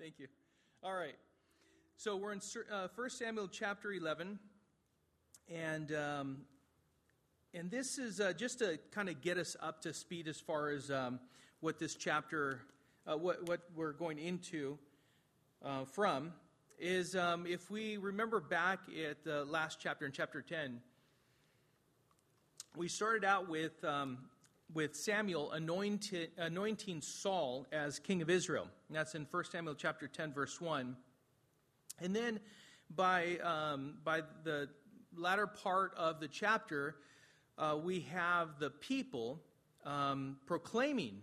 Thank you. All right. So we're in uh, 1 Samuel chapter 11. And, um, and this is uh, just to kind of get us up to speed as far as um, what this chapter, uh, what, what we're going into uh, from, is um, if we remember back at the last chapter, in chapter 10, we started out with, um, with Samuel anointed, anointing Saul as king of Israel. And that's in 1 Samuel chapter 10, verse 1. And then by, um, by the latter part of the chapter, uh, we have the people um, proclaiming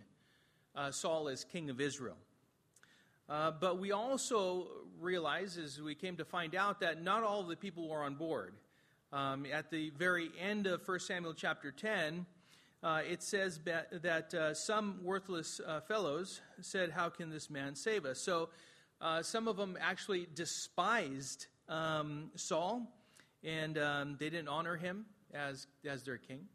uh, Saul as king of Israel. Uh, but we also realize, as we came to find out, that not all of the people were on board. Um, at the very end of 1 Samuel chapter 10, uh, it says that, uh, some worthless uh, fellows said, How can this man save us? So uh, some of them actually despised um, Saul, and um, they didn't honor him as, as their king.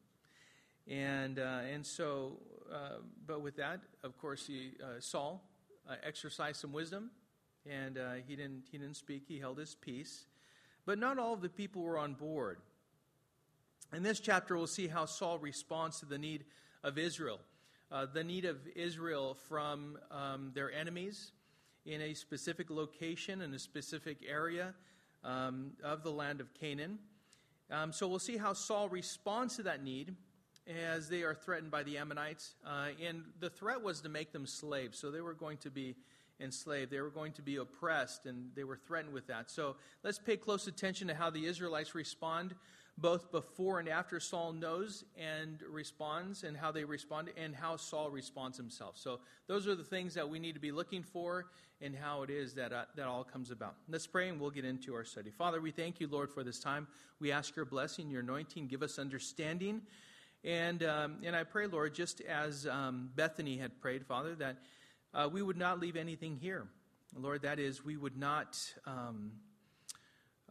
And, uh, and so, uh, but with that, of course, he, Saul exercised some wisdom, and he, didn't, he didn't speak, he held his peace. But not all of the people were on board. In this chapter, we'll see how Saul responds to the need of Israel. Uh, the need of Israel from um, their enemies in a specific location, in a specific area um, of the land of Canaan. Um, so we'll see how Saul responds to that need as they are threatened by the Ammonites. Uh, and the threat was to make them slaves, so they were going to be enslaved. They were going to be oppressed, and they were threatened with that. So let's pay close attention to how the Israelites respond, both before and after Saul knows and responds, and how they respond, and how Saul responds himself. So those are the things that we need to be looking for, and how it is that uh, that all comes about. Let's pray, and we'll get into our study. Father, we thank you, Lord, for this time. We ask your blessing, your anointing, give us understanding. And, um, and I pray, Lord, just as um, Bethany had prayed, Father, that uh, we would not leave anything here. Lord, that is, we would not, um,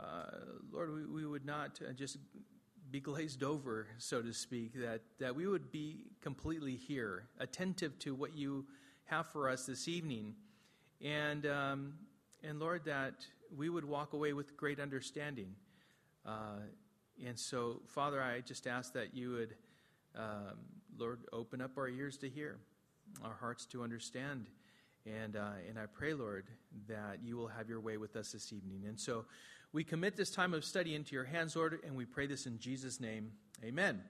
uh, Lord, we, we, would not uh, just be glazed over, so to speak, that, that we would be completely here, attentive to what you have for us this evening. And, um, and Lord, that we would walk away with great understanding. Uh, and so, Father, I just ask that you would, um, Lord, open up our ears to hear our hearts to understand. And, uh, and I pray, Lord, that you will have your way with us this evening. And so we commit this time of study into your hands, Lord, and we pray this in Jesus' name. Amen.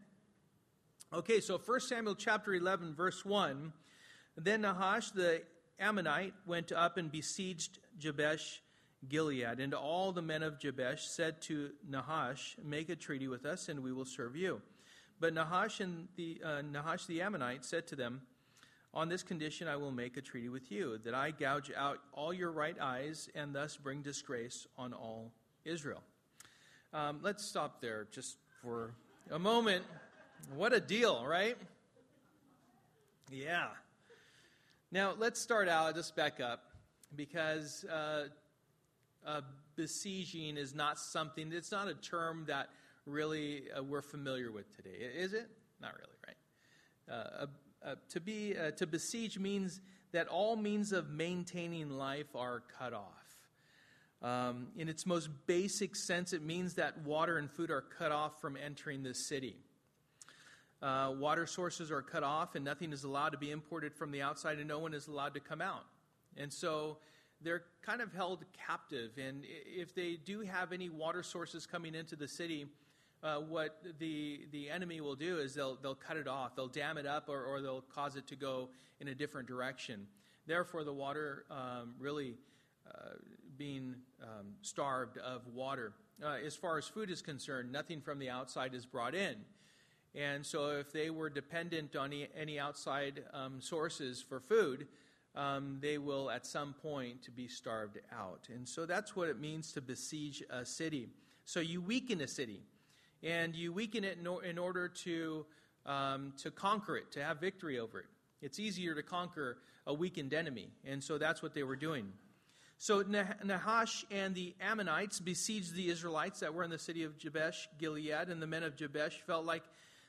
Okay, so 1 Samuel chapter 11, verse 1. Then Nahash the Ammonite went up and besieged Jabesh Gilead. And all the men of Jabesh said to Nahash, Make a treaty with us, and we will serve you. But Nahash, and the, uh, Nahash the Ammonite said to them, on this condition, I will make a treaty with you, that I gouge out all your right eyes and thus bring disgrace on all Israel. Um, let's stop there just for a moment. What a deal, right? Yeah. Now, let's start out, just back up, because uh, uh, besieging is not something, it's not a term that really uh, we're familiar with today. Is it? Not really, right? Uh, to be uh, to besiege means that all means of maintaining life are cut off. Um, in its most basic sense, it means that water and food are cut off from entering the city. Uh, water sources are cut off, and nothing is allowed to be imported from the outside, and no one is allowed to come out. And so they're kind of held captive. And if they do have any water sources coming into the city, uh, what the, the enemy will do is they'll, they'll cut it off, they'll dam it up, or, or they'll cause it to go in a different direction. Therefore, the water um, really uh, being um, starved of water. Uh, as far as food is concerned, nothing from the outside is brought in. And so, if they were dependent on any, outside um, sources for food, um, they will at some point be starved out. And so, that's what it means to besiege a city. So, you weaken a city and you weaken it in, in order to, um, to conquer it, to have victory over it. It's easier to conquer a weakened enemy, and so that's what they were doing. So Nahash and the Ammonites besieged the Israelites that were in the city of Jabesh Gilead, and the men of Jabesh felt like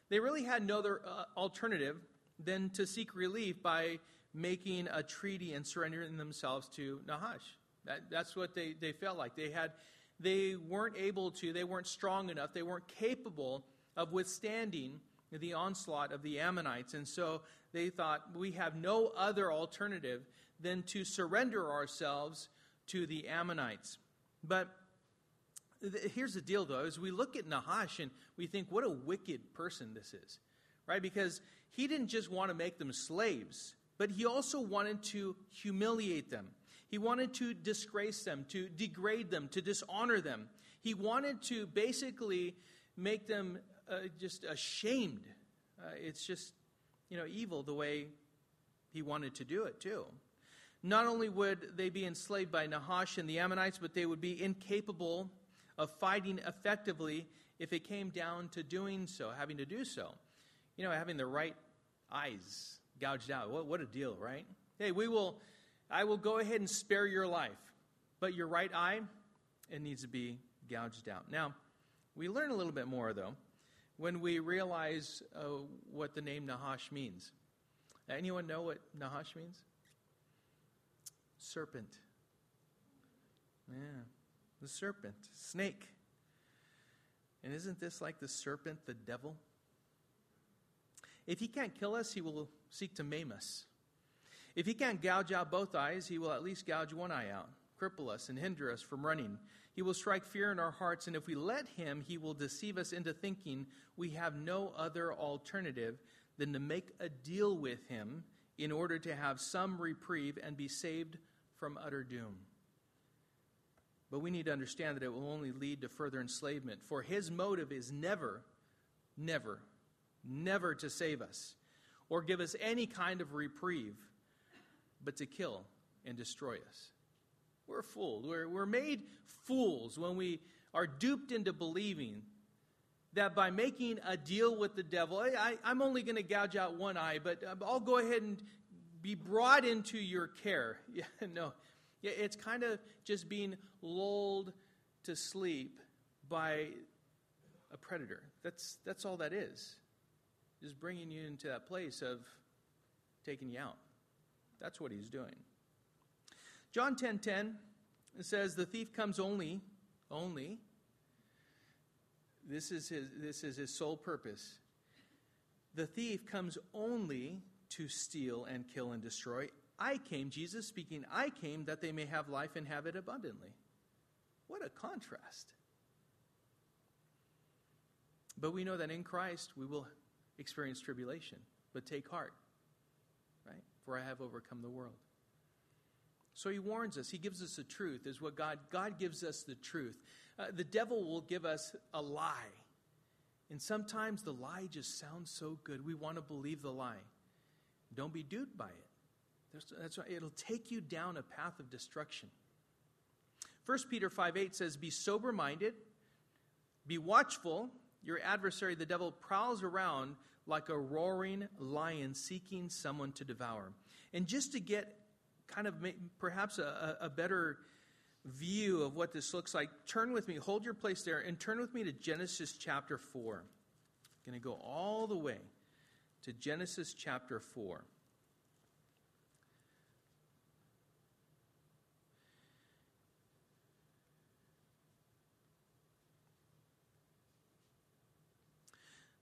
they really had no other uh, alternative than to seek relief by making a treaty and surrendering themselves to Nahash. That, that's what they, they felt like. They had they weren't able to, they weren't strong enough, they weren't capable of withstanding the onslaught of the Ammonites. And so they thought we have no other alternative than to surrender ourselves to the Ammonites. But here's the deal, though. As we look at Nahash and we think, what a wicked person this is, right? Because he didn't just want to make them slaves, but he also wanted to humiliate them. He wanted to disgrace them, to degrade them, to dishonor them. He wanted to basically make them uh, just ashamed. Uh, it's just, you know, evil the way he wanted to do it, too. Not only would they be enslaved by Nahash and the Ammonites, but they would be incapable of fighting effectively if it came down to doing so, having to do so. You know, having the right eyes gouged out. What, what a deal, right? Hey, we will, I will go ahead and spare your life, but your right eye, it needs to be gouged out. Now, we learn a little bit more, though, when we realize uh, what the name Nahash means. Anyone know what Nahash means? Serpent. Yeah, the serpent, snake. And isn't this like the serpent, the devil? If he can't kill us, he will seek to maim us. If he can't gouge out both eyes, he will at least gouge one eye out, cripple us, and hinder us from running. He will strike fear in our hearts, and if we let him, he will deceive us into thinking we have no other alternative than to make a deal with him in order to have some reprieve and be saved from utter doom. But we need to understand that it will only lead to further enslavement, for his motive is never, never, never to save us or give us any kind of reprieve, but to kill and destroy us. We're fooled. We're, we're made fools when we are duped into believing that by making a deal with the devil, I, am only going to gouge out one eye, but uh, I'll go ahead and be brought into your care. Yeah, no. It's kind of just being lulled to sleep by a predator. That's, that's all that is. Just bringing you into that place of taking you out. That's what he's doing. John 10:10 10, 10, says the thief comes only only this is his this is his sole purpose. The thief comes only to steal and kill and destroy. I came, Jesus speaking, I came that they may have life and have it abundantly. What a contrast. But we know that in Christ we will experience tribulation, but take heart, right? For I have overcome the world. So he warns us. He gives us the truth, is what God, God gives us the truth. Uh, the devil will give us a lie. And sometimes the lie just sounds so good. We want to believe the lie. Don't be duped by it. That's, that's. It'll take you down a path of destruction. 1 Peter 5 8 says, Be sober minded, be watchful. Your adversary, the devil, prowls around like a roaring lion seeking someone to devour. And just to get kind of perhaps a, a better view of what this looks like, turn with me, hold your place there, and turn with me to Genesis chapter 4. I'm going to go all the way to Genesis chapter 4.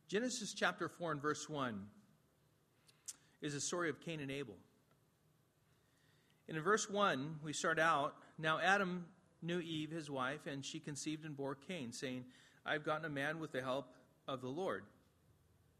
Genesis chapter 4 and verse 1 is a story of Cain and Abel. And in verse 1, we start out Now Adam knew Eve, his wife, and she conceived and bore Cain, saying, I've gotten a man with the help of the Lord.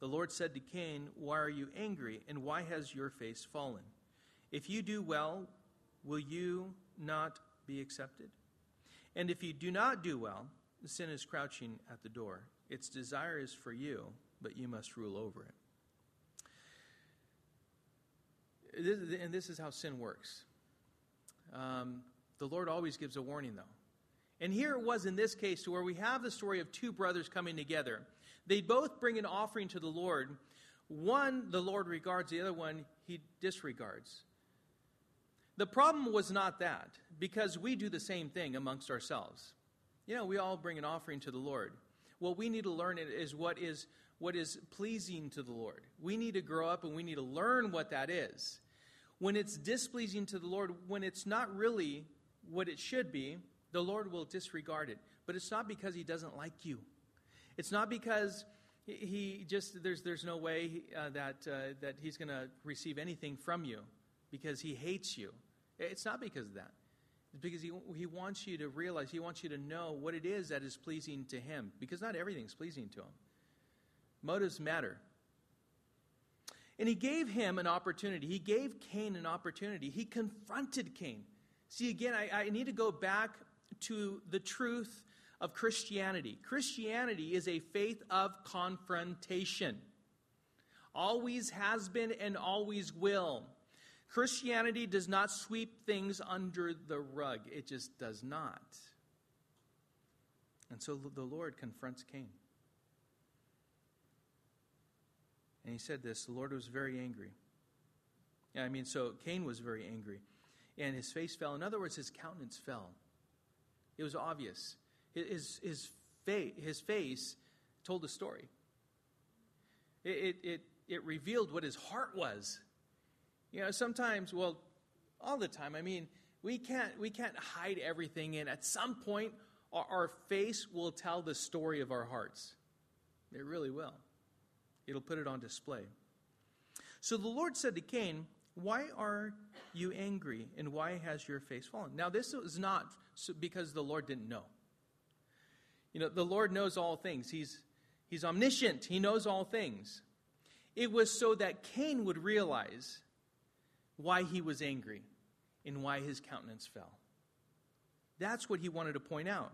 The Lord said to Cain, Why are you angry, and why has your face fallen? If you do well, will you not be accepted? And if you do not do well, sin is crouching at the door. Its desire is for you but you must rule over it. and this is how sin works. Um, the Lord always gives a warning, though. And here it was in this case to where we have the story of two brothers coming together. They both bring an offering to the Lord. One, the Lord regards, the other one, he disregards. The problem was not that, because we do the same thing amongst ourselves. You know, we all bring an offering to the Lord. What we need to learn is what is what is pleasing to the Lord. We need to grow up and we need to learn what that is. When it's displeasing to the Lord, when it's not really what it should be, the Lord will disregard it. But it's not because he doesn't like you. It's not because he just there's there's no way uh, that uh, that he's going to receive anything from you because he hates you. It's not because of that. It's because he, he wants you to realize, he wants you to know what it is that is pleasing to him, because not everything's pleasing to him. Motives matter. And he gave him an opportunity. He gave Cain an opportunity. He confronted Cain. See, again, I, I need to go back to the truth of Christianity. Christianity is a faith of confrontation, always has been and always will. Christianity does not sweep things under the rug, it just does not. And so the Lord confronts Cain. And he said this the Lord was very angry. Yeah, I mean, so Cain was very angry. And his face fell. In other words, his countenance fell. It was obvious. His, his, face, his face told the story. It, it, it, it revealed what his heart was. You know, sometimes, well, all the time. I mean, we can't we can't hide everything, and at some point, our, our face will tell the story of our hearts. It really will. It'll put it on display. So the Lord said to Cain, Why are you angry, and why has your face fallen? Now, this is not because the Lord didn't know. You know, the Lord knows all things. He's, he's omniscient, He knows all things. It was so that Cain would realize why he was angry and why his countenance fell. That's what he wanted to point out.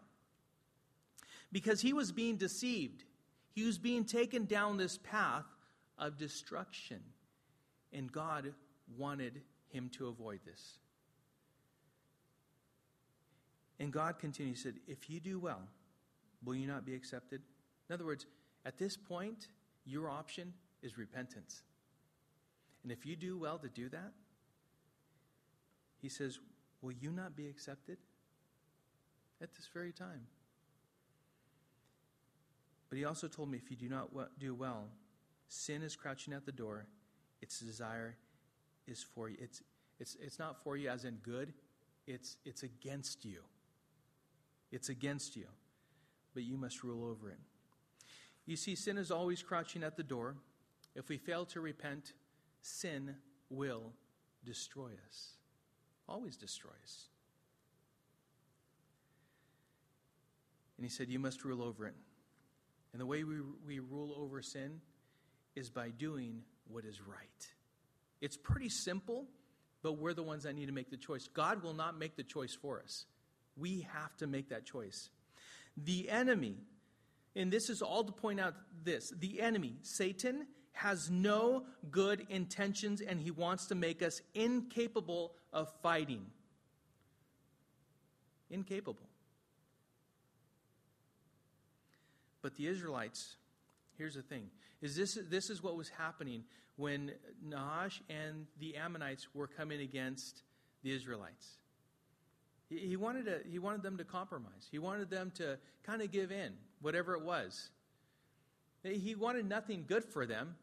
Because he was being deceived, he was being taken down this path of destruction. And God wanted him to avoid this. And God continues, said, If you do well, will you not be accepted? In other words, at this point, your option is repentance. And if you do well to do that, he says, Will you not be accepted? At this very time. But he also told me, If you do not do well, sin is crouching at the door. Its desire is for you. It's, it's, it's not for you as in good, it's, it's against you. It's against you. But you must rule over it. You see, sin is always crouching at the door. If we fail to repent, sin will destroy us always destroy Us. And he said, You must rule over it. And the way we, we rule over sin is by doing what is right. It's pretty simple, but we're the ones that need to make the choice. God will not make the choice for us. We have to make that choice. The enemy, and this is all to point out this the enemy, Satan, has no good intentions and he wants to make us incapable of fighting. Incapable. But the Israelites, here's the thing, is this, this is what was happening when Nahash and the Ammonites were coming against the Israelites. He wanted, to, he wanted them to compromise. He wanted them to kind of give in, whatever it was. He wanted nothing good for them.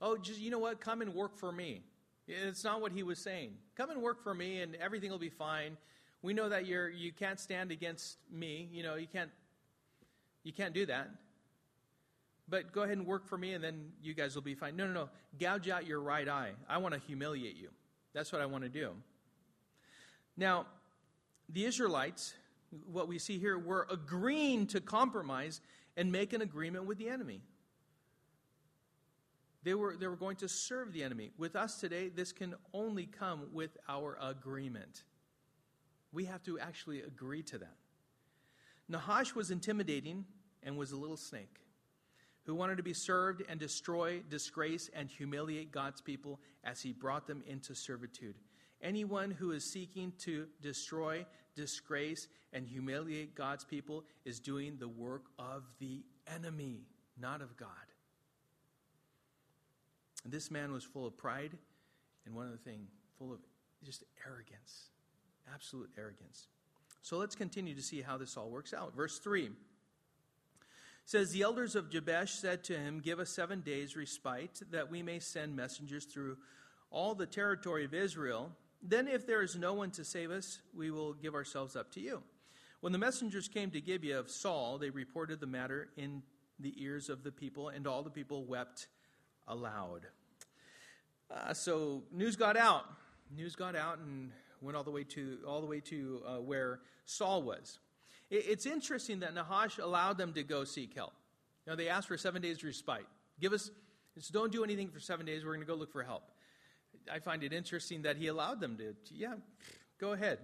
Oh, just, you know what? Come and work for me. It's not what he was saying. Come and work for me and everything will be fine. We know that you're, you can't stand against me. You know, you can't, you can't do that. But go ahead and work for me and then you guys will be fine. No, no, no. Gouge out your right eye. I want to humiliate you. That's what I want to do. Now, the Israelites, what we see here, were agreeing to compromise and make an agreement with the enemy. They were, they were going to serve the enemy. With us today, this can only come with our agreement. We have to actually agree to that. Nahash was intimidating and was a little snake who wanted to be served and destroy, disgrace, and humiliate God's people as he brought them into servitude. Anyone who is seeking to destroy, disgrace, and humiliate God's people is doing the work of the enemy, not of God. And this man was full of pride, and one other thing, full of just arrogance, absolute arrogance. So let's continue to see how this all works out. Verse 3 says, The elders of Jabesh said to him, Give us seven days' respite, that we may send messengers through all the territory of Israel. Then, if there is no one to save us, we will give ourselves up to you. When the messengers came to Gibeah of Saul, they reported the matter in the ears of the people, and all the people wept aloud. Uh, so news got out. News got out and went all the way to all the way to uh, where Saul was. It, it's interesting that Nahash allowed them to go seek help. Now they asked for seven days respite. Give us, don't do anything for seven days. We're going to go look for help. I find it interesting that he allowed them to. Yeah, go ahead.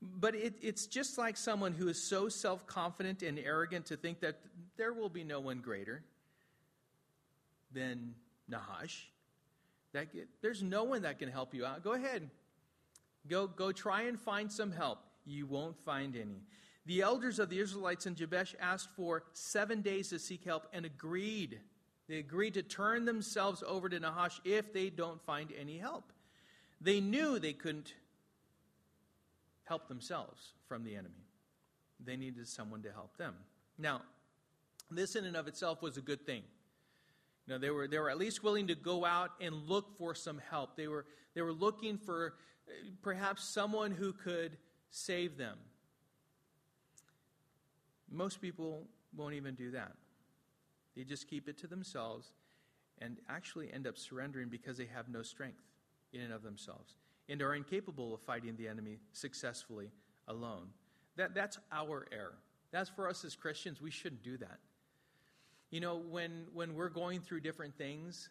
But it, it's just like someone who is so self confident and arrogant to think that there will be no one greater than Nahash. That get, there's no one that can help you out. Go ahead. Go, go try and find some help. You won't find any. The elders of the Israelites in Jabesh asked for seven days to seek help and agreed. They agreed to turn themselves over to Nahash if they don't find any help. They knew they couldn't help themselves from the enemy. They needed someone to help them. Now, this in and of itself was a good thing. You know, they were, they were at least willing to go out and look for some help. They were, they were looking for uh, perhaps someone who could save them. Most people won't even do that. They just keep it to themselves and actually end up surrendering because they have no strength in and of themselves and are incapable of fighting the enemy successfully alone. That, that's our error. That's for us as Christians. We shouldn't do that. You know, when, when we're going through different things,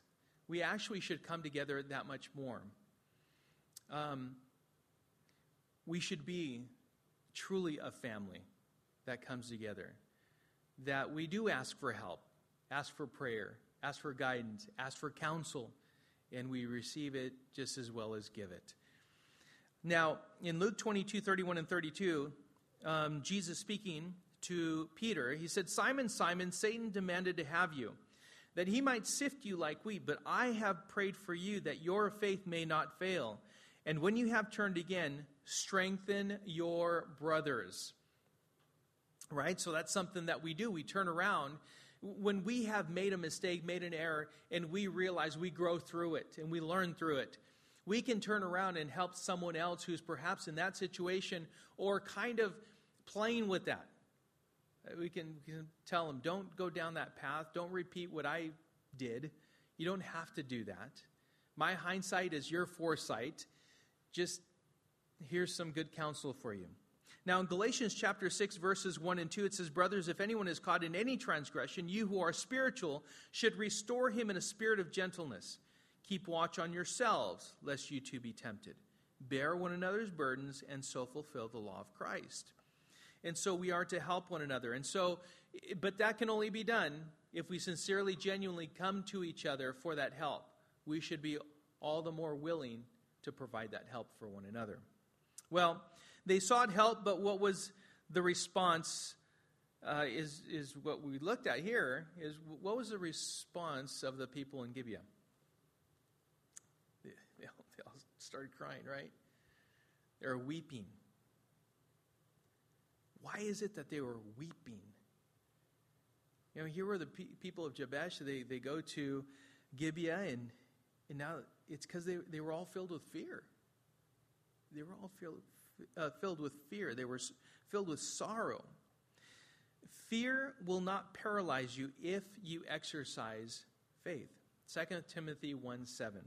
we actually should come together that much more. Um, we should be truly a family that comes together. That we do ask for help, ask for prayer, ask for guidance, ask for counsel, and we receive it just as well as give it. Now, in Luke 22 31 and 32, um, Jesus speaking to Peter, he said, Simon, Simon, Satan demanded to have you, that he might sift you like wheat, but I have prayed for you that your faith may not fail. And when you have turned again, strengthen your brothers. Right? So that's something that we do. We turn around when we have made a mistake, made an error, and we realize we grow through it and we learn through it. We can turn around and help someone else who's perhaps in that situation or kind of playing with that. Uh, we can, we can tell them, don't go down that path. Don't repeat what I did. You don't have to do that. My hindsight is your foresight. Just here's some good counsel for you. Now, in Galatians chapter 6, verses 1 and 2, it says, Brothers, if anyone is caught in any transgression, you who are spiritual should restore him in a spirit of gentleness. Keep watch on yourselves, lest you too be tempted. Bear one another's burdens, and so fulfill the law of Christ and so we are to help one another. And so, but that can only be done if we sincerely, genuinely come to each other for that help. We should be all the more willing to provide that help for one another. Well, they sought help, but what was the response? Uh, is is what we looked at here? Is what was the response of the people in Gibeah? They, they all, they all started crying, right? They're weeping. Why is it that they were weeping? You know, here were the pe- people of Jabesh. They, they go to Gibeah, and, and now it's because they, they were all filled with fear. They were all filled, uh, filled with fear. They were filled with sorrow. Fear will not paralyze you if you exercise faith. 2 Timothy 1 7.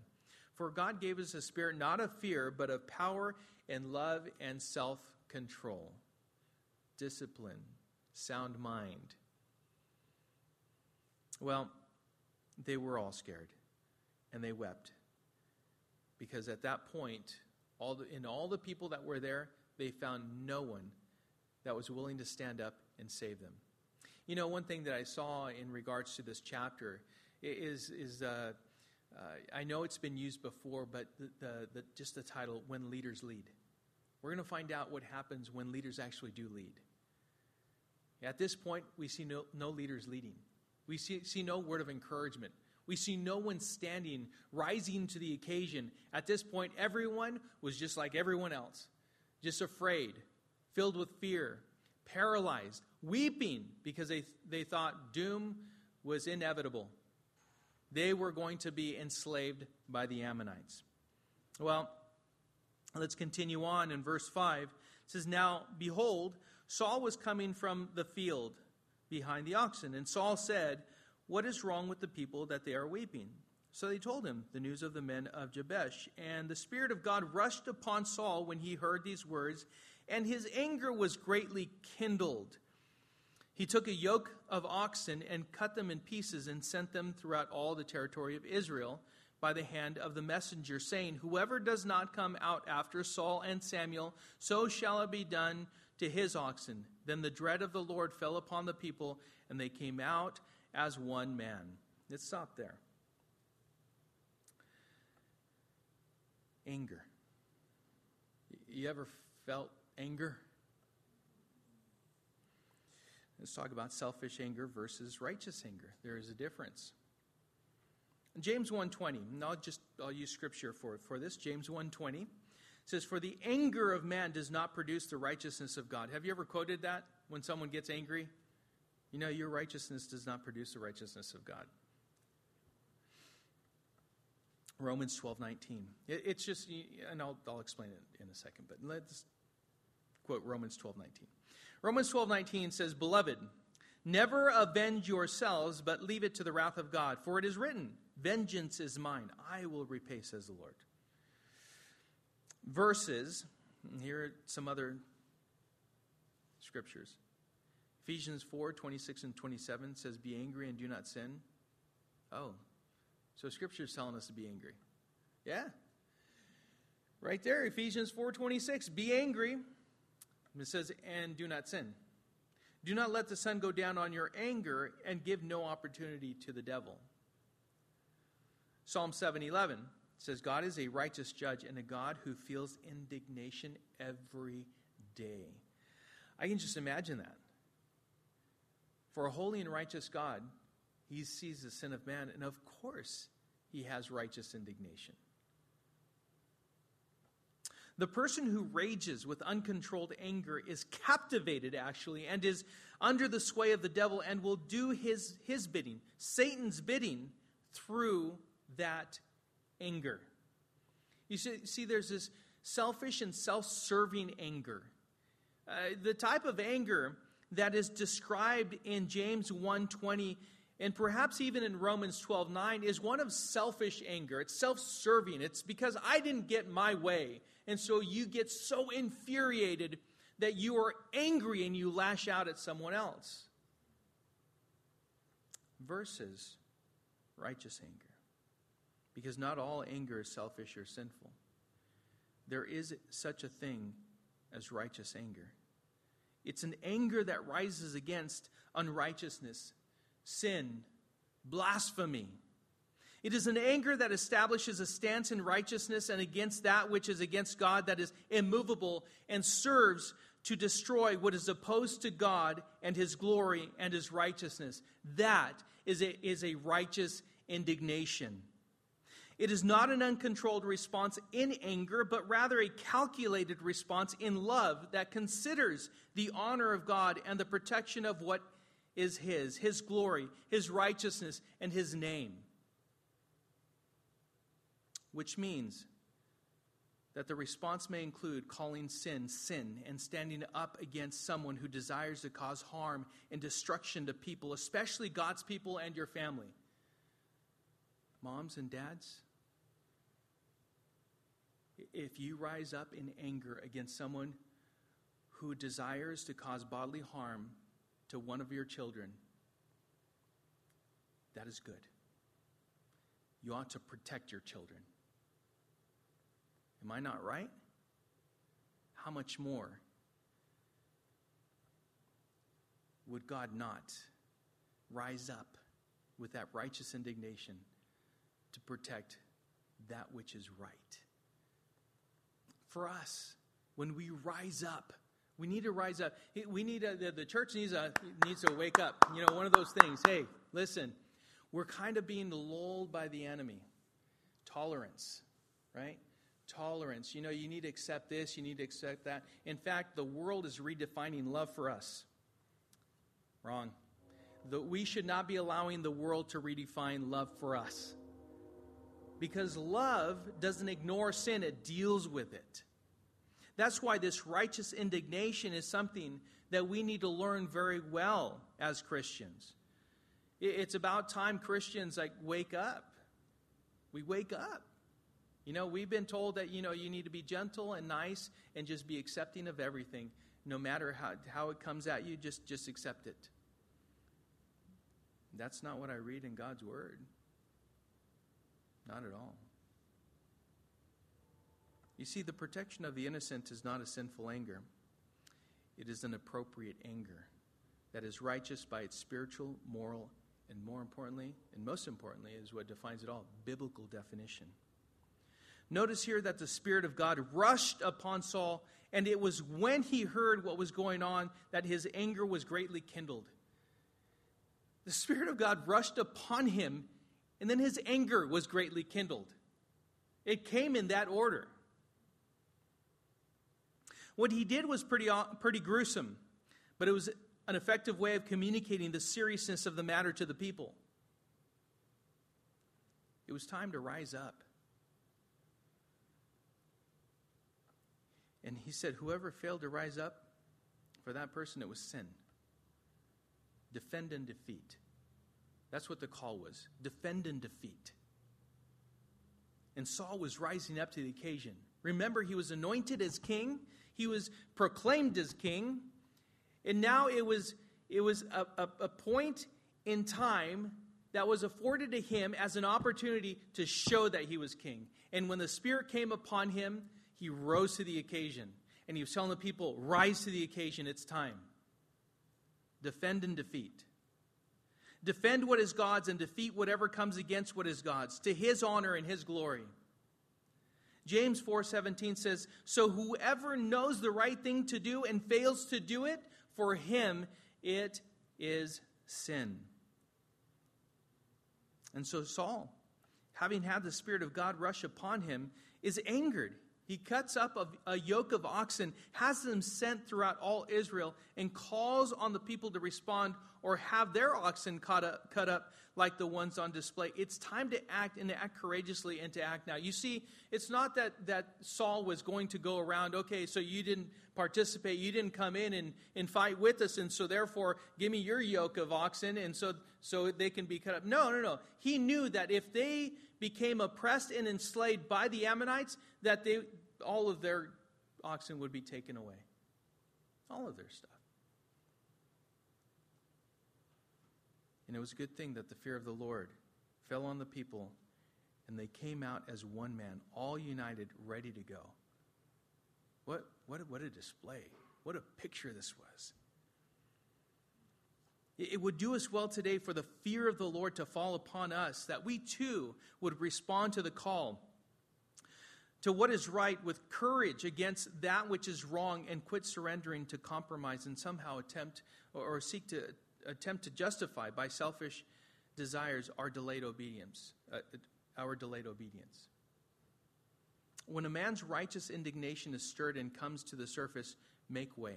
For God gave us a spirit not of fear, but of power and love and self control discipline, sound mind. Well, they were all scared and they wept. Because at that point, all the, in all the people that were there, they found no one that was willing to stand up and save them. You know, one thing that I saw in regards to this chapter is, is uh, uh, I know it's been used before, but the, the, the, just the title, When Leaders Lead. We're going to find out what happens when leaders actually do lead. At this point, we see no, no leaders leading. We see, see no word of encouragement. We see no one standing, rising to the occasion. At this point, everyone was just like everyone else, just afraid, filled with fear, paralyzed, weeping because they, they thought doom was inevitable. They were going to be enslaved by the Ammonites. Well, let's continue on in verse 5. It says, Now, behold, Saul was coming from the field behind the oxen, and Saul said, what is wrong with the people that they are weeping? So they told him the news of the men of Jabesh. And the Spirit of God rushed upon Saul when he heard these words, and his anger was greatly kindled. He took a yoke of oxen and cut them in pieces and sent them throughout all the territory of Israel by the hand of the messenger, saying, Whoever does not come out after Saul and Samuel, so shall it be done to his oxen. Then the dread of the Lord fell upon the people, and they came out as one man. Let's stop there. Anger. You ever felt anger? Let's talk about selfish anger versus righteous anger. There is a difference. James 1:20. And I'll just I'll use scripture for for this. James 1:20 says, "For the anger of man does not produce the righteousness of God." Have you ever quoted that when someone gets angry? You know, your righteousness does not produce the righteousness of God. Romans 12 19. It, it's just, and I'll, I'll explain it in a second, but let's quote Romans 12 19. Romans 12 19 says, Beloved, never avenge yourselves, but leave it to the wrath of God. For it is written, Vengeance is mine, I will repay, says the Lord. Verses, here are some other scriptures. Ephesians 4 26 and 27 says, Be angry and do not sin. Oh, so Scripture is telling us to be angry. Yeah. Right there, Ephesians 4 26. Be angry. It says, And do not sin. Do not let the sun go down on your anger and give no opportunity to the devil. Psalm 7:11 says God is a righteous judge and a God who feels indignation every day. I can just imagine that. For a holy and righteous God, he sees the sin of man, and of course, he has righteous indignation. The person who rages with uncontrolled anger is captivated, actually, and is under the sway of the devil and will do his, his bidding, Satan's bidding, through that anger. You see, see there's this selfish and self serving anger. Uh, the type of anger that is described in James 1:20 and perhaps even in Romans 12:9 is one of selfish anger. It's self-serving. It's because I didn't get my way. And so you get so infuriated that you are angry and you lash out at someone else. Versus righteous anger. Because not all anger is selfish or sinful. There is such a thing as righteous anger. It's an anger that rises against unrighteousness, sin, blasphemy. It is an anger that establishes a stance in righteousness and against that which is against God that is immovable and serves to destroy what is opposed to God and his glory and his righteousness. That is a, is a righteous indignation. It is not an uncontrolled response in anger, but rather a calculated response in love that considers the honor of God and the protection of what is His, His glory, His righteousness, and His name. Which means that the response may include calling sin sin and standing up against someone who desires to cause harm and destruction to people, especially God's people and your family. Moms and dads, if you rise up in anger against someone who desires to cause bodily harm to one of your children, that is good. You ought to protect your children. Am I not right? How much more would God not rise up with that righteous indignation to protect that which is right. For us, when we rise up, we need to rise up. We need a, the, the church needs a, needs to wake up. You know, one of those things. Hey, listen, we're kind of being lulled by the enemy. Tolerance, right? Tolerance. You know, you need to accept this, you need to accept that. In fact, the world is redefining love for us. Wrong. The, we should not be allowing the world to redefine love for us. Because love doesn't ignore sin, it deals with it. That's why this righteous indignation is something that we need to learn very well as Christians. It's about time Christians like wake up. We wake up. You know, we've been told that, you know, you need to be gentle and nice and just be accepting of everything. No matter how, how it comes at you, just, just accept it. That's not what I read in God's Word. Not at all. You see, the protection of the innocent is not a sinful anger, it is an appropriate anger that is righteous by its spiritual, moral, and more importantly, and most importantly, is what defines it all biblical definition. Notice here that the Spirit of God rushed upon Saul, and it was when he heard what was going on that his anger was greatly kindled. The Spirit of God rushed upon him, and then his anger was greatly kindled. It came in that order. What he did was pretty, uh, pretty gruesome, but it was an effective way of communicating the seriousness of the matter to the people. It was time to rise up. And he said, Whoever failed to rise up, for that person it was sin. Defend and defeat. That's what the call was defend and defeat. And Saul was rising up to the occasion. Remember, he was anointed as king, he was proclaimed as king, and now it was, it was a, a, a point in time that was afforded to him as an opportunity to show that he was king. And when the Spirit came upon him, he rose to the occasion. And he was telling the people, Rise to the occasion, it's time. Defend and defeat. Defend what is God's and defeat whatever comes against what is God's, to his honor and his glory. James 4:17 says, "So whoever knows the right thing to do and fails to do it, for him it is sin." And so Saul, having had the spirit of God rush upon him, is angered. He cuts up a, yoke of oxen, has them sent throughout all Israel, and calls on the people to respond or have their oxen cut up, cut up like the ones on display. It's time to act and to act courageously and to act now. You see, it's not that, that Saul was going to go around, okay, so you didn't participate, you didn't come in and, and fight with us, and so therefore give me your yoke of oxen, and so, so they can be cut up. No, no, no. He knew that if they became oppressed and enslaved by the Ammonites, that they, all of their oxen would be taken away. All of their stuff. And it was a good thing that the fear of the Lord fell on the people and they came out as one man, all united, ready to go. What, what, what a display. What a picture this was. It would do us well today for the fear of the Lord to fall upon us, that we too would respond to the call to what is right with courage against that which is wrong and quit surrendering to compromise and somehow attempt or seek to attempt to justify by selfish desires our delayed obedience uh, our delayed obedience. When a man's righteous indignation is stirred and comes to the surface make way.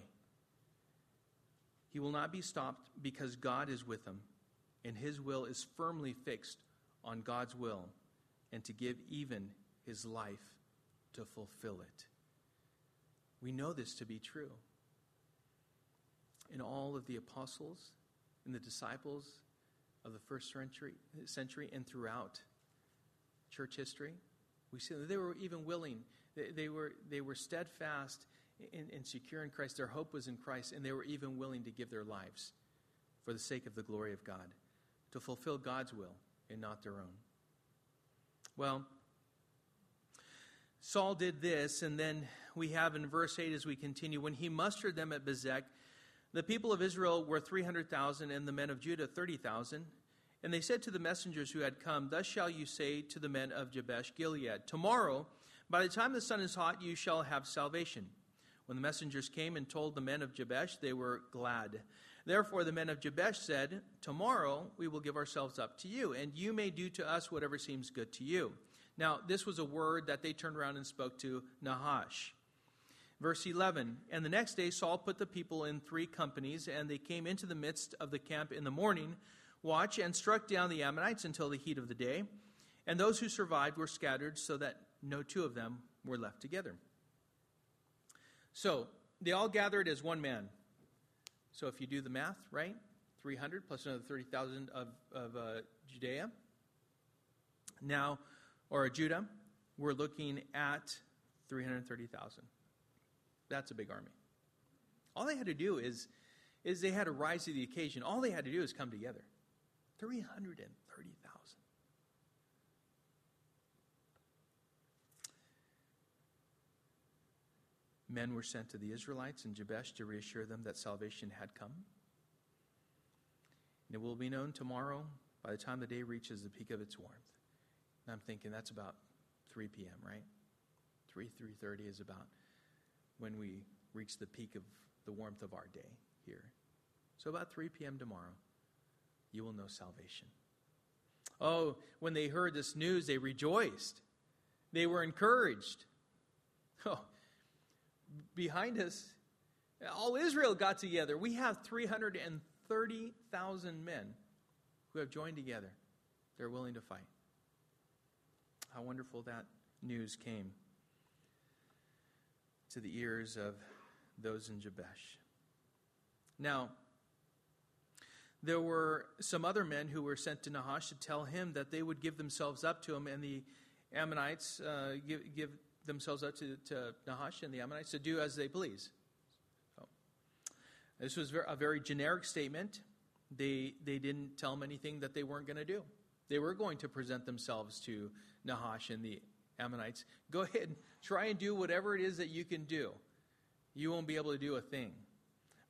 He will not be stopped because God is with him and his will is firmly fixed on God's will and to give even his life to fulfill it. We know this to be true. In all of the apostles and the disciples of the first century, century and throughout church history, we see that they were even willing. They, they were, they were steadfast and, secure in Christ. Their hope was in Christ, and they were even willing to give their lives for the sake of the glory of God, to fulfill God's will and not their own. Well, Saul did this, and then we have in verse 8 as we continue when he mustered them at Bezek, The people of Israel were 300,000, and the men of Judah 30,000. And they said to the messengers who had come, Thus shall you say to the men of Jabesh Gilead, Tomorrow, by the time the sun is hot, you shall have salvation. When the messengers came and told the men of Jabesh, they were glad. Therefore, the men of Jabesh said, Tomorrow we will give ourselves up to you, and you may do to us whatever seems good to you. Now, this was a word that they turned around and spoke to Nahash. Verse 11 And the next day Saul put the people in three companies, and they came into the midst of the camp in the morning, watch, and struck down the Ammonites until the heat of the day. And those who survived were scattered, so that no two of them were left together. So they all gathered as one man. So if you do the math, right? 300 plus another 30,000 of, of uh, Judea. Now, or Judah, we're looking at 330,000. That's a big army. All they had to do is, is they had to rise to the occasion. All they had to do is come together. 330,000. Men were sent to the Israelites in Jabesh to reassure them that salvation had come. And it will be known tomorrow by the time the day reaches the peak of its warmth. And I'm thinking that's about 3 p.m., right? 3, 3.30 is about when we reach the peak of the warmth of our day here. So, about 3 p.m. tomorrow, you will know salvation. Oh, when they heard this news, they rejoiced. They were encouraged. Oh, behind us, all Israel got together. We have 330,000 men who have joined together. They're willing to fight. How wonderful that news came to the ears of those in Jabesh. Now, there were some other men who were sent to Nahash to tell him that they would give themselves up to him, and the Ammonites uh, give, give, themselves up to, to, Nahash and the Ammonites to do as they please. So, this was a very generic statement. They, they didn't tell him anything that they weren't going to do. They were going to present themselves to Nahash and the Ammonites. Go ahead and try and do whatever it is that you can do. You won't be able to do a thing.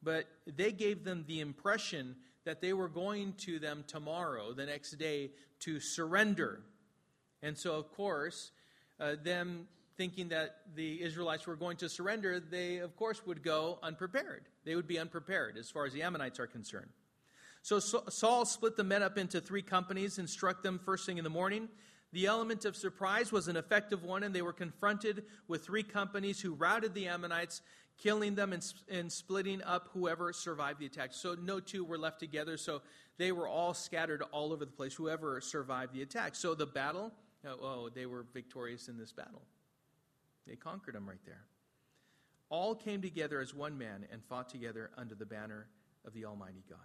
But they gave them the impression that they were going to them tomorrow, the next day, to surrender. And so, of course, uh, them thinking that the Israelites were going to surrender, they, of course, would go unprepared. They would be unprepared as far as the Ammonites are concerned. So Saul split the men up into three companies and struck them first thing in the morning. The element of surprise was an effective one, and they were confronted with three companies who routed the Ammonites, killing them and, and, splitting up whoever survived the attack. So no two were left together, so they were all scattered all over the place, whoever survived the attack. So the battle, oh, oh they were victorious in this battle. They conquered them right there. All came together as one man and fought together under the banner of the Almighty God.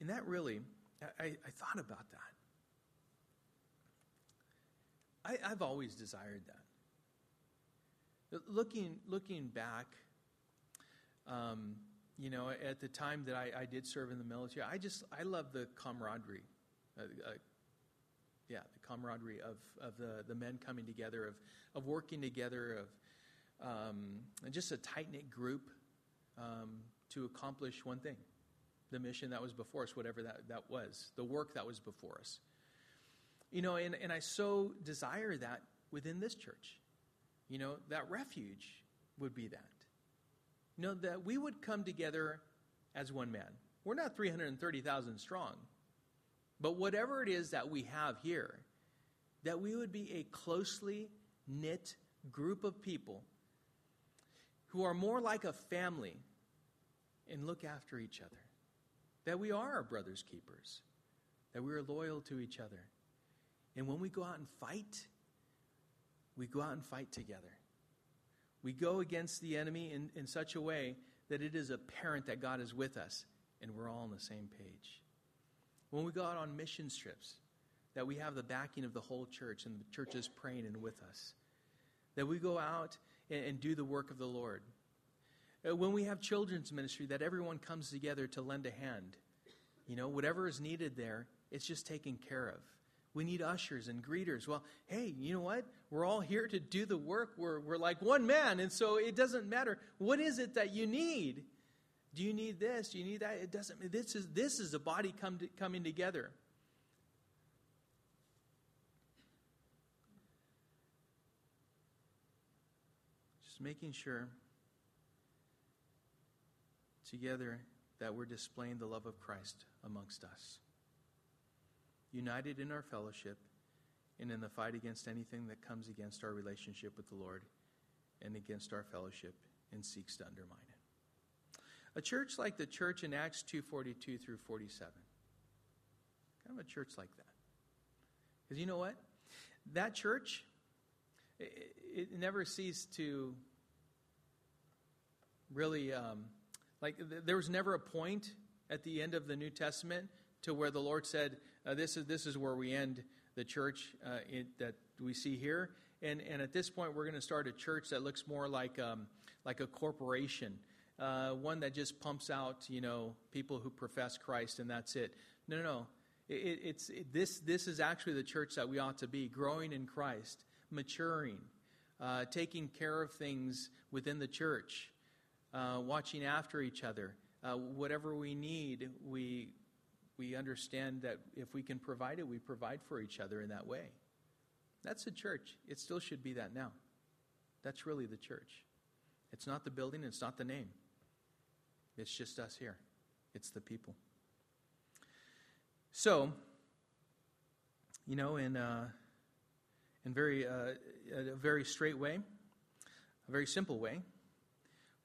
And that really, I, I thought about that. I, have always desired that. Looking, looking back, um, you know, at the time that I, I, did serve in the military, I just, I love the camaraderie. Uh, uh, yeah, the camaraderie of, of the, the men coming together, of, of working together, of um, just a tight knit group um, to accomplish one thing the mission that was before us, whatever that, that was, the work that was before us. You know, and, and I so desire that within this church. You know, that refuge would be that. You know, that we would come together as one man. We're not 330,000 strong, but whatever it is that we have here, that we would be a closely knit group of people who are more like a family and look after each other. That we are our brother's keepers, that we are loyal to each other and when we go out and fight, we go out and fight together. We go against the enemy in, in such a way that it is apparent that God is with us and we're all on the same page. When we go out on mission trips, that we have the backing of the whole church and the church is praying and with us. That we go out and, and do the work of the Lord. Uh, when we have children's ministry, that everyone comes together to lend a hand. You know, whatever is needed there, it's just taken care of We need ushers and greeters. Well, hey, you know what? We're all here to do the work. We're, we're like one man, and so it doesn't matter. What is it that you need? Do you need this? Do you need that? It doesn't. This is this is a body come to, coming together. Just making sure together that we're displaying the love of Christ amongst us. United in our fellowship and in the fight against anything that comes against our relationship with the Lord and against our fellowship and seeks to undermine it. A church like the church in Acts 2:42 through 47. Kind of a church like that. Because you know what? That church it, it never ceased to really um, like, there was never a point at the end of the New Testament to where the Lord said, uh, this, is, this is where we end the church uh, that we see here. And, and at this point, we're going to start a church that looks more like, um, like a corporation, uh, one that just pumps out, you know, people who profess Christ and that's it. No, no, no. It, it's, it, this, this is actually the church that we ought to be, growing in Christ, maturing, uh, taking care of things within the church uh, watching after each other. Uh, whatever we need, we, we understand that if we can provide it, we provide for each other in that way. That's the church. It still should be that now. That's really the church. It's not the building, it's not the name. It's just us here, it's the people. So, you know, in, uh, in very, uh, a very straight way, a very simple way,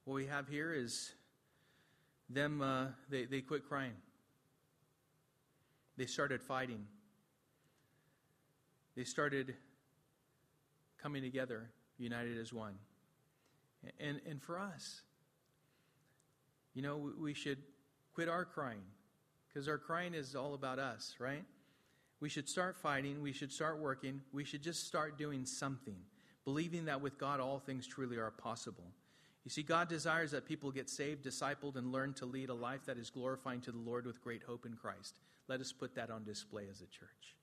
what we have here is them, uh, they, they quit crying. They started fighting. They started coming together, united as one. And, and for us, you know, we should quit our crying because our crying is all about us, right? We should start fighting. We should start working. We should just start doing something, believing that with God all things truly are possible. You see, God desires that people get saved, discipled, and learn to lead a life that is glorifying to the Lord with great hope in Christ. Let us put that on display as a church.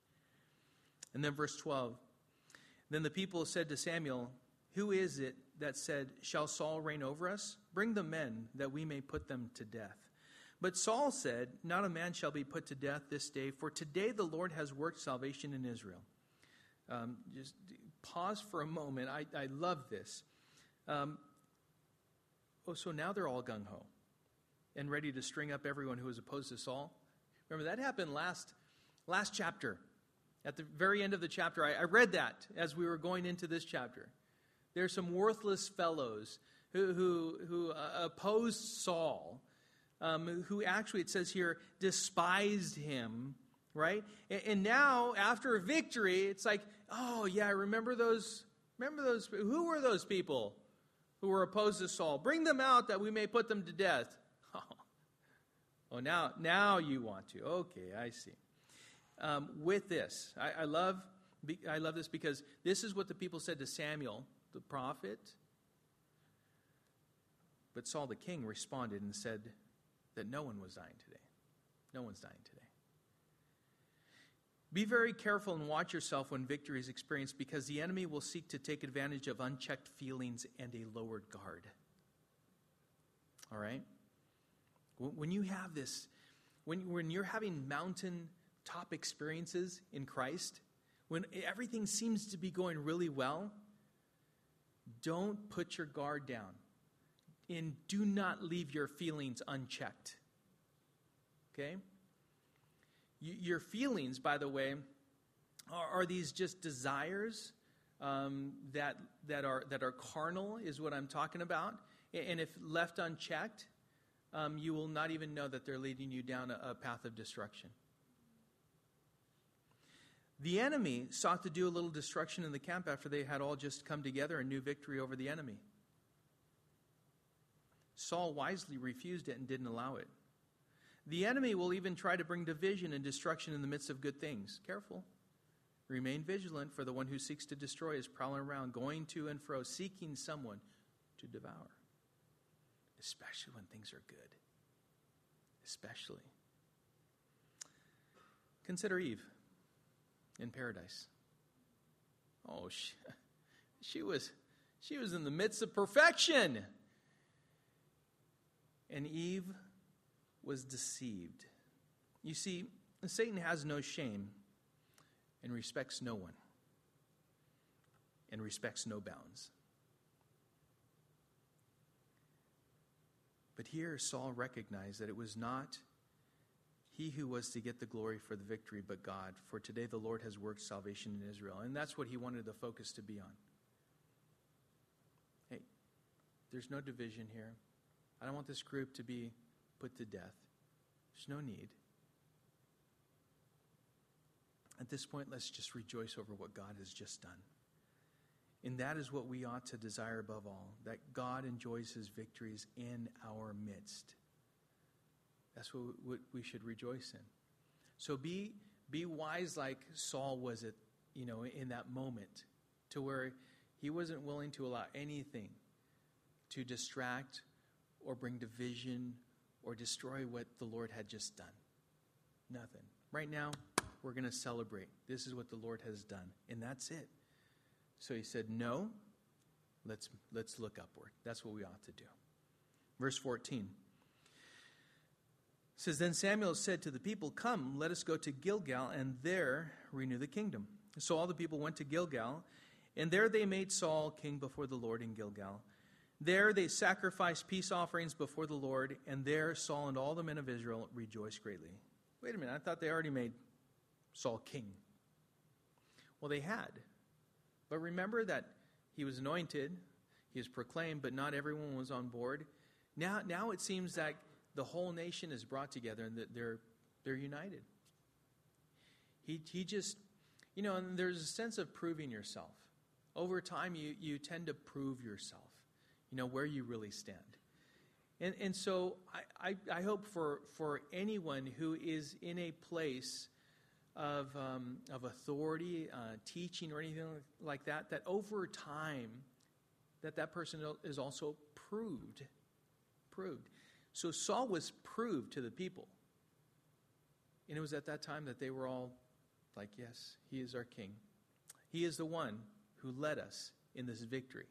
And then, verse 12 Then the people said to Samuel, Who is it that said, Shall Saul reign over us? Bring the men, that we may put them to death. But Saul said, Not a man shall be put to death this day, for today the Lord has worked salvation in Israel. Um, just pause for a moment. I, I love this. Um, Oh, so now they're all gung ho and ready to string up everyone who is opposed to Saul. Remember, that happened last, last chapter. At the very end of the chapter, I, I read that as we were going into this chapter. There's some worthless fellows who, who, who uh, opposed Saul, um, who actually, it says here, despised him, right? And, and now, after a victory, it's like, oh, yeah, remember those, remember those, who were those people? Who were opposed to Saul. Bring them out that we may put them to death. Oh, now, now you want to. Okay, I see. Um, with this, I, I, love, I love this because this is what the people said to Samuel, the prophet. But Saul the king responded and said that no one was dying today. No one's dying today. Be very careful and watch yourself when victory is experienced because the enemy will seek to take advantage of unchecked feelings and a lowered guard. All right? When you have this, when, when you're having mountain top experiences in Christ, when everything seems to be going really well, don't put your guard down. And do not leave your feelings unchecked. Okay? Your feelings, by the way, are, are these just desires um, that, that, are, that are carnal, is what I'm talking about. And if left unchecked, um, you will not even know that they're leading you down a, a path of destruction. The enemy sought to do a little destruction in the camp after they had all just come together and knew victory over the enemy. Saul wisely refused it and didn't allow it. The enemy will even try to bring division and destruction in the midst of good things. Careful. Remain vigilant, for the one who seeks to destroy is prowling around, going to and fro, seeking someone to devour. Especially when things are good. Especially. Consider Eve. in paradise. Oh, she, she was she was in the midst of perfection. And Eve was deceived. You see, Satan has no shame and respects no one and respects no bounds. But here Saul recognized that it was not he who was to get the glory for the victory, but God. For today the Lord has worked salvation in Israel. And that's what he wanted the focus to be on. Hey, there's no division here. I don't want this group to be put to death. There's no need. At this point, let's just rejoice over what God has just done. And that is what we ought to desire above all that God enjoys his victories in our midst. That's what we should rejoice in. So be, be wise like Saul was at, you know, in that moment, to where he wasn't willing to allow anything to distract or bring division or destroy what the Lord had just done. Nothing. Right now, we're going to celebrate. This is what the Lord has done, and that's it. So he said, No, let's, let's look upward. That's what we ought to do. Verse 14 says, Then Samuel said to the people, Come, let us go to Gilgal, and there renew the kingdom. So all the people went to Gilgal, and there they made Saul king before the Lord in Gilgal. There they sacrificed peace offerings before the Lord, and there Saul and all the men of Israel rejoiced greatly. Wait a minute, I thought they already made Saul king. Well, they had. But remember that he was anointed, he was proclaimed, but not everyone was on board. Now, now it seems that the whole nation is brought together and that they're, they're united. He, he just, you know, and there's a sense of proving yourself. Over time, you, you tend to prove yourself, you know, where you really stand. And, and so I, I, I hope for, for anyone who is in a place of, um, of authority, uh, teaching, or anything like that, that over time, that that person is also proved. Proved. So Saul was proved to the people. And it was at that time that they were all like, yes, he is our king. He is the one who led us in this victory.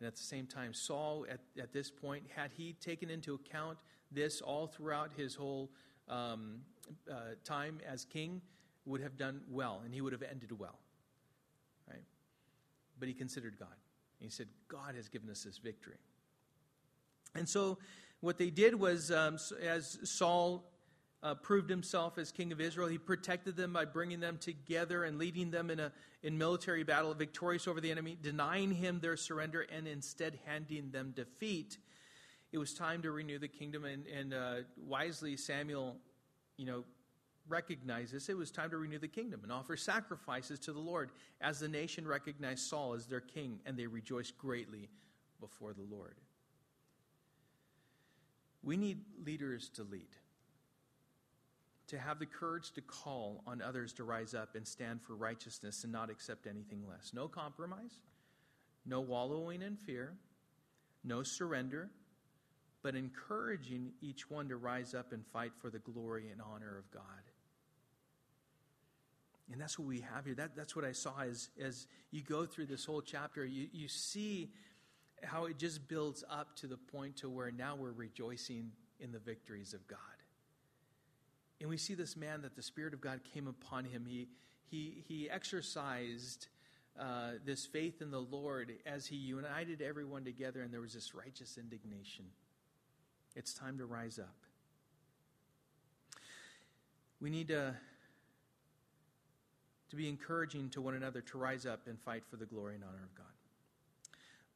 And at the same time, Saul, at, at this point, had he taken into account this all throughout his whole um, uh, time as king would have done well, and he would have ended well. Right? But he considered God. And he said, God has given us this victory. And so what they did was, um, as Saul uh, proved himself as king of Israel, he protected them by bringing them together and leading them in a in military battle, victorious over the enemy, denying him their surrender, and instead handing them defeat. It was time to renew the kingdom, and, and uh, wisely Samuel, you know, recognized this, it was time to renew the kingdom and offer sacrifices to the Lord as the nation recognized Saul as their king and they rejoiced greatly before the Lord. We need leaders to lead, to have the courage to call on others to rise up and stand for righteousness and not accept anything less. No compromise, no wallowing in fear, no surrender, but encouraging each one to rise up and fight for the glory and honor of God. And that's what we have here. That, that's what I saw as, as you go through this whole chapter. You, you see how it just builds up to the point to where now we're rejoicing in the victories of God. And we see this man that the Spirit of God came upon him. He, he, he exercised uh, this faith in the Lord as he united everyone together, and there was this righteous indignation. It's time to rise up. We need to to be encouraging to one another to rise up and fight for the glory and honor of God.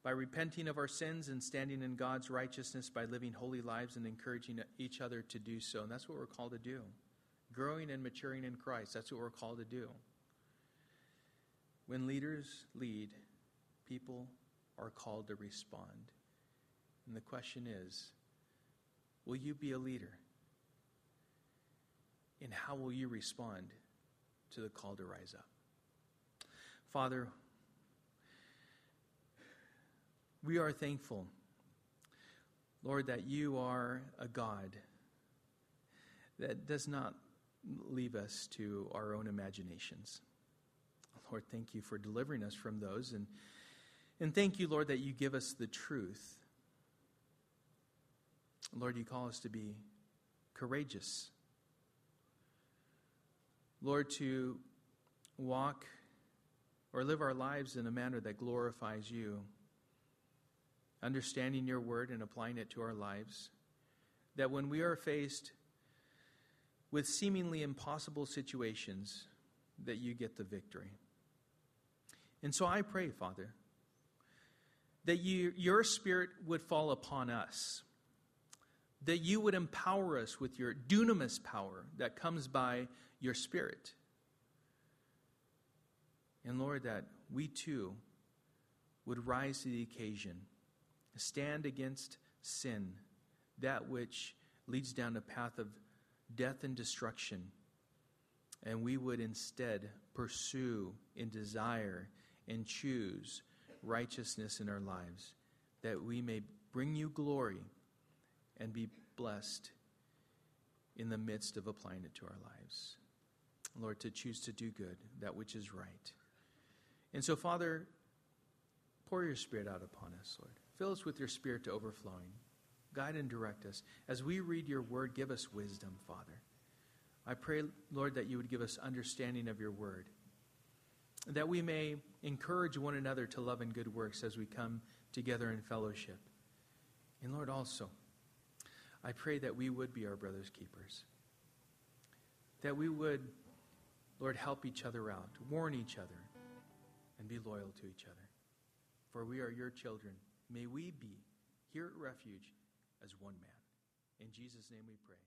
By repenting of our sins and standing in God's righteousness, by living holy lives and encouraging each other to do so. And that's what we're called to do. Growing and maturing in Christ, that's what we're called to do. When leaders lead, people are called to respond. And the question is will you be a leader? And how will you respond to the call to rise up. Father, we are thankful, Lord, that you are a God that does not leave us to our own imaginations. Lord, thank you for delivering us from those. And, and thank you, Lord, that you give us the truth. Lord, you call us to be courageous. Lord, to walk or live our lives in a manner that glorifies you, understanding your word and applying it to our lives. That when we are faced with seemingly impossible situations, that you get the victory. And so I pray, Father, that you, your Spirit would fall upon us, that you would empower us with your dunamis power that comes by your Spirit. And Lord, that we too would rise to the occasion, stand against sin, that which leads down a path of death and destruction, and we would instead pursue and desire and choose righteousness in our lives, that we may bring you glory and be blessed in the midst of applying it to our lives. Lord, to choose to do good, that which is right. And so, Father, pour your Spirit out upon us, Lord. Fill us with your Spirit to overflowing. Guide and direct us. As we read your word, give us wisdom, Father. I pray, Lord, that you would give us understanding of your word, that we may encourage one another to love and good works as we come together in fellowship. And Lord, also, I pray that we would be our brother's keepers, that we would, Lord, help each other out, warn each other, and be loyal to each other. For we are your children. May we be here at Refuge as one man. In Jesus' name we pray.